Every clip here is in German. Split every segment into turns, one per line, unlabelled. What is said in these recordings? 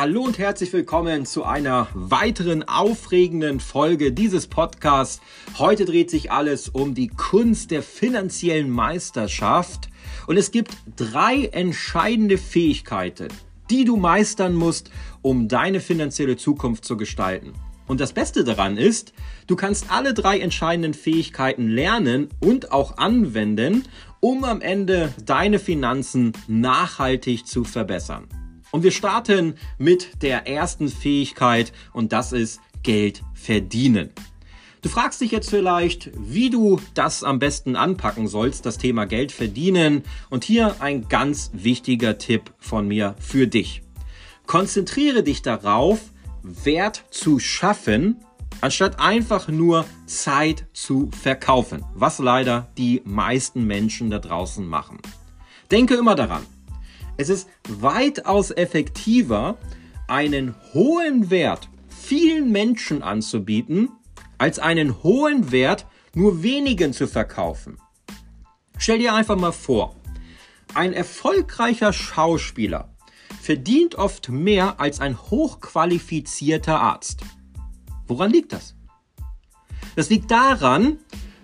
Hallo und herzlich willkommen zu einer weiteren aufregenden Folge dieses Podcasts. Heute dreht sich alles um die Kunst der finanziellen Meisterschaft und es gibt drei entscheidende Fähigkeiten, die du meistern musst, um deine finanzielle Zukunft zu gestalten. Und das Beste daran ist, du kannst alle drei entscheidenden Fähigkeiten lernen und auch anwenden, um am Ende deine Finanzen nachhaltig zu verbessern. Und wir starten mit der ersten Fähigkeit und das ist Geld verdienen. Du fragst dich jetzt vielleicht, wie du das am besten anpacken sollst, das Thema Geld verdienen. Und hier ein ganz wichtiger Tipp von mir für dich. Konzentriere dich darauf, Wert zu schaffen, anstatt einfach nur Zeit zu verkaufen, was leider die meisten Menschen da draußen machen. Denke immer daran, es ist weitaus effektiver, einen hohen Wert vielen Menschen anzubieten, als einen hohen Wert nur wenigen zu verkaufen. Stell dir einfach mal vor, ein erfolgreicher Schauspieler verdient oft mehr als ein hochqualifizierter Arzt. Woran liegt das? Das liegt daran,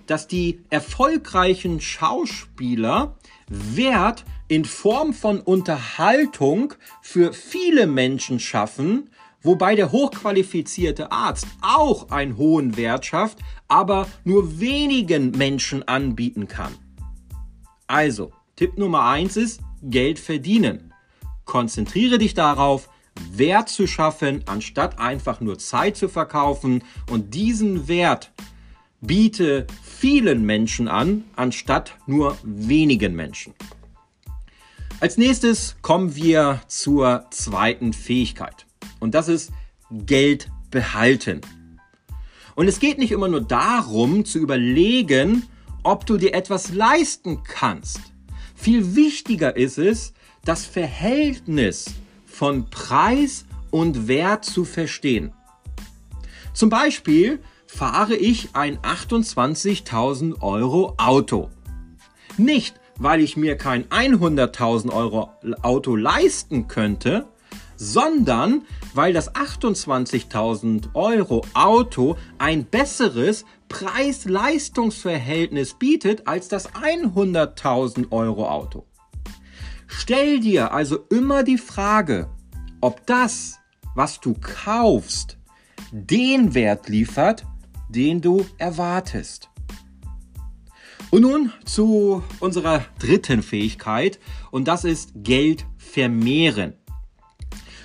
dass die erfolgreichen Schauspieler Wert in Form von Unterhaltung für viele Menschen schaffen, wobei der hochqualifizierte Arzt auch einen hohen Wert schafft, aber nur wenigen Menschen anbieten kann. Also, Tipp Nummer eins ist Geld verdienen. Konzentriere dich darauf, Wert zu schaffen, anstatt einfach nur Zeit zu verkaufen und diesen Wert biete vielen Menschen an, anstatt nur wenigen Menschen. Als nächstes kommen wir zur zweiten Fähigkeit. Und das ist Geld behalten. Und es geht nicht immer nur darum zu überlegen, ob du dir etwas leisten kannst. Viel wichtiger ist es, das Verhältnis von Preis und Wert zu verstehen. Zum Beispiel fahre ich ein 28.000 Euro Auto. Nicht, weil ich mir kein 100.000 Euro Auto leisten könnte, sondern weil das 28.000 Euro Auto ein besseres Preis-Leistungs-Verhältnis bietet als das 100.000 Euro Auto. Stell dir also immer die Frage, ob das, was du kaufst, den Wert liefert, den du erwartest. Und nun zu unserer dritten Fähigkeit und das ist Geld vermehren.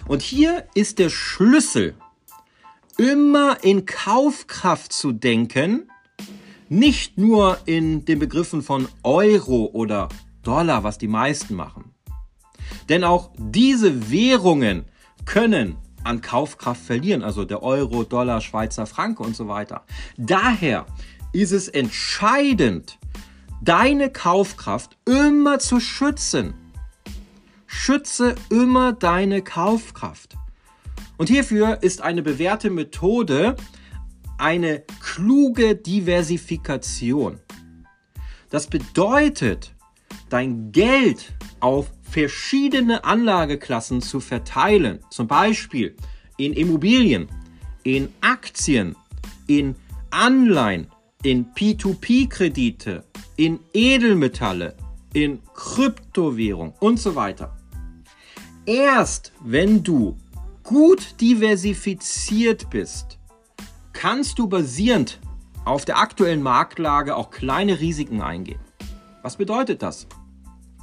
Und hier ist der Schlüssel, immer in Kaufkraft zu denken, nicht nur in den Begriffen von Euro oder Dollar, was die meisten machen. Denn auch diese Währungen können an Kaufkraft verlieren, also der Euro, Dollar, Schweizer Franke und so weiter. Daher ist es entscheidend, deine Kaufkraft immer zu schützen. Schütze immer deine Kaufkraft. Und hierfür ist eine bewährte Methode eine kluge Diversifikation. Das bedeutet, dein Geld auf verschiedene Anlageklassen zu verteilen. Zum Beispiel in Immobilien, in Aktien, in Anleihen, in P2P-Kredite, in Edelmetalle, in Kryptowährung und so weiter. Erst wenn du gut diversifiziert bist, kannst du basierend auf der aktuellen Marktlage auch kleine Risiken eingehen. Was bedeutet das?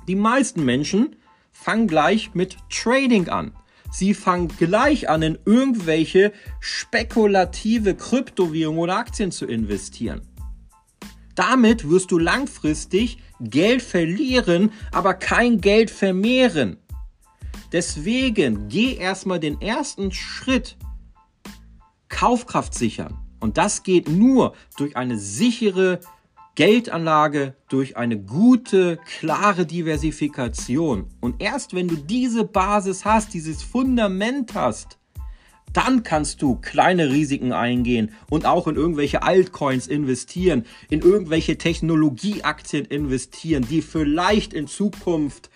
Die meisten Menschen fangen gleich mit Trading an. Sie fangen gleich an, in irgendwelche spekulative Kryptowährungen oder Aktien zu investieren. Damit wirst du langfristig Geld verlieren, aber kein Geld vermehren. Deswegen geh erstmal den ersten Schritt Kaufkraft sichern. Und das geht nur durch eine sichere Geldanlage durch eine gute, klare Diversifikation. Und erst wenn du diese Basis hast, dieses Fundament hast, dann kannst du kleine Risiken eingehen und auch in irgendwelche Altcoins investieren, in irgendwelche Technologieaktien investieren, die vielleicht in Zukunft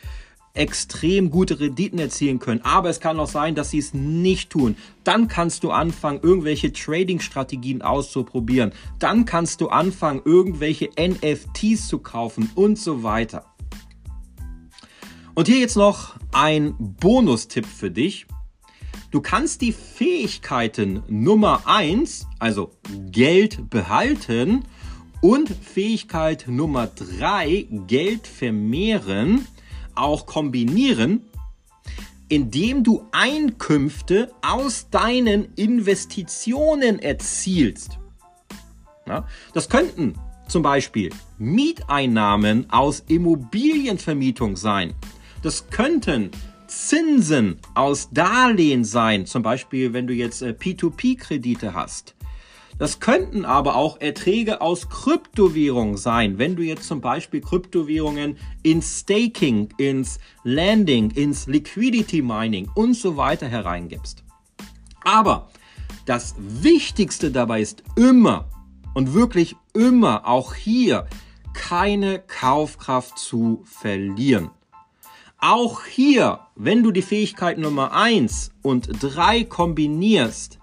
extrem gute Renditen erzielen können. Aber es kann auch sein, dass sie es nicht tun. Dann kannst du anfangen, irgendwelche Trading-Strategien auszuprobieren. Dann kannst du anfangen, irgendwelche NFTs zu kaufen und so weiter. Und hier jetzt noch ein Bonustipp für dich. Du kannst die Fähigkeiten Nummer eins, also Geld behalten, und Fähigkeit Nummer drei, Geld vermehren, auch kombinieren, indem du Einkünfte aus deinen Investitionen erzielst. Ja, das könnten zum Beispiel Mieteinnahmen aus Immobilienvermietung sein. Das könnten Zinsen aus Darlehen sein, zum Beispiel wenn du jetzt äh, P2P-Kredite hast. Das könnten aber auch Erträge aus Kryptowährungen sein, wenn du jetzt zum Beispiel Kryptowährungen ins Staking, ins Landing, ins Liquidity Mining und so weiter hereingibst. Aber das Wichtigste dabei ist immer und wirklich immer auch hier keine Kaufkraft zu verlieren. Auch hier, wenn du die Fähigkeit Nummer 1 und 3 kombinierst,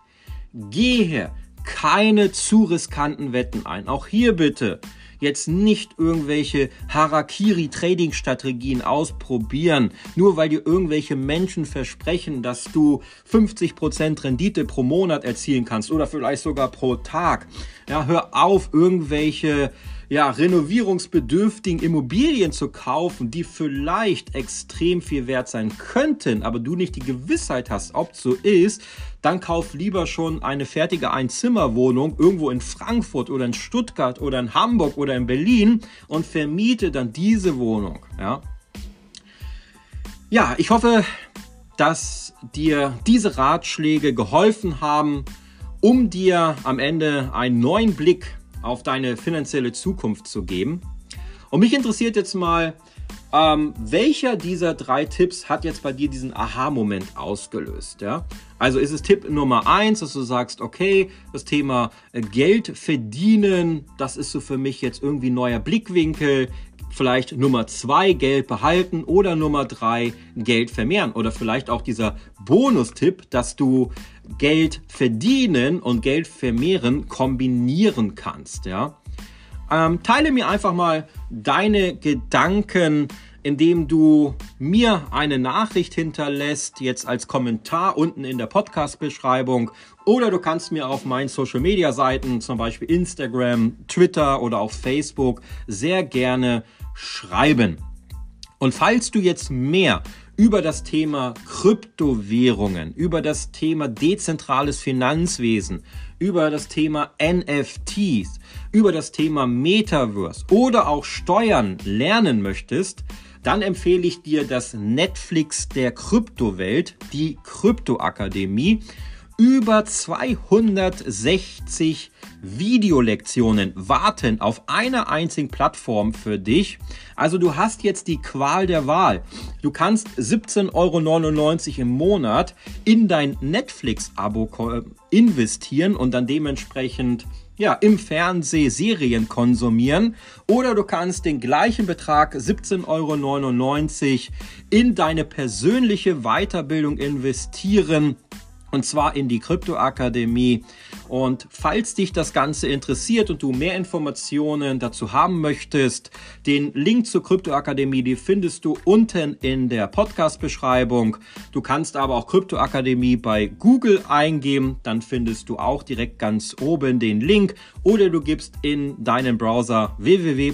gehe keine zu riskanten Wetten ein. Auch hier bitte jetzt nicht irgendwelche Harakiri-Trading-Strategien ausprobieren, nur weil dir irgendwelche Menschen versprechen, dass du 50% Rendite pro Monat erzielen kannst oder vielleicht sogar pro Tag. Ja, hör auf, irgendwelche ja, renovierungsbedürftigen Immobilien zu kaufen, die vielleicht extrem viel wert sein könnten, aber du nicht die Gewissheit hast, ob so ist, dann kauf lieber schon eine fertige Einzimmerwohnung irgendwo in Frankfurt oder in Stuttgart oder in Hamburg oder in Berlin und vermiete dann diese Wohnung. Ja, ja ich hoffe, dass dir diese Ratschläge geholfen haben, um dir am Ende einen neuen Blick auf deine finanzielle Zukunft zu geben. Und mich interessiert jetzt mal, ähm, welcher dieser drei Tipps hat jetzt bei dir diesen Aha-Moment ausgelöst? Ja? Also ist es Tipp Nummer eins, dass du sagst, okay, das Thema äh, Geld verdienen, das ist so für mich jetzt irgendwie neuer Blickwinkel. Vielleicht Nummer zwei, Geld behalten oder Nummer drei, Geld vermehren. Oder vielleicht auch dieser Bonustipp, dass du Geld verdienen und Geld vermehren kombinieren kannst. Ja? Ähm, teile mir einfach mal deine Gedanken, indem du mir eine Nachricht hinterlässt, jetzt als Kommentar unten in der Podcast-Beschreibung. Oder du kannst mir auf meinen Social-Media-Seiten, zum Beispiel Instagram, Twitter oder auf Facebook, sehr gerne schreiben. Und falls du jetzt mehr über das Thema Kryptowährungen, über das Thema dezentrales Finanzwesen, über das Thema NFTs, über das Thema Metaverse oder auch Steuern lernen möchtest, dann empfehle ich dir das Netflix der Kryptowelt, die Kryptoakademie über 260 Videolektionen warten auf einer einzigen Plattform für dich. Also du hast jetzt die Qual der Wahl. Du kannst 17,99 Euro im Monat in dein Netflix-Abo investieren und dann dementsprechend ja, im Fernseh Serien konsumieren oder du kannst den gleichen Betrag 17,99 Euro in deine persönliche Weiterbildung investieren und zwar in die Kryptoakademie. Und falls dich das Ganze interessiert und du mehr Informationen dazu haben möchtest, den Link zur Kryptoakademie, die findest du unten in der Podcast-Beschreibung. Du kannst aber auch Kryptoakademie bei Google eingeben, dann findest du auch direkt ganz oben den Link oder du gibst in deinen Browser www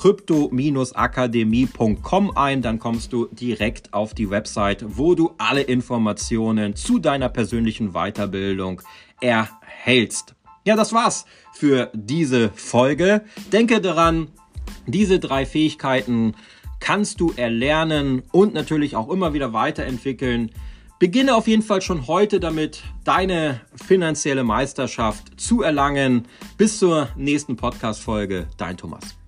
krypto-akademie.com ein, dann kommst du direkt auf die Website, wo du alle Informationen zu deiner persönlichen Weiterbildung erhältst. Ja, das war's für diese Folge. Denke daran, diese drei Fähigkeiten kannst du erlernen und natürlich auch immer wieder weiterentwickeln. Beginne auf jeden Fall schon heute damit, deine finanzielle Meisterschaft zu erlangen. Bis zur nächsten Podcast-Folge. Dein Thomas.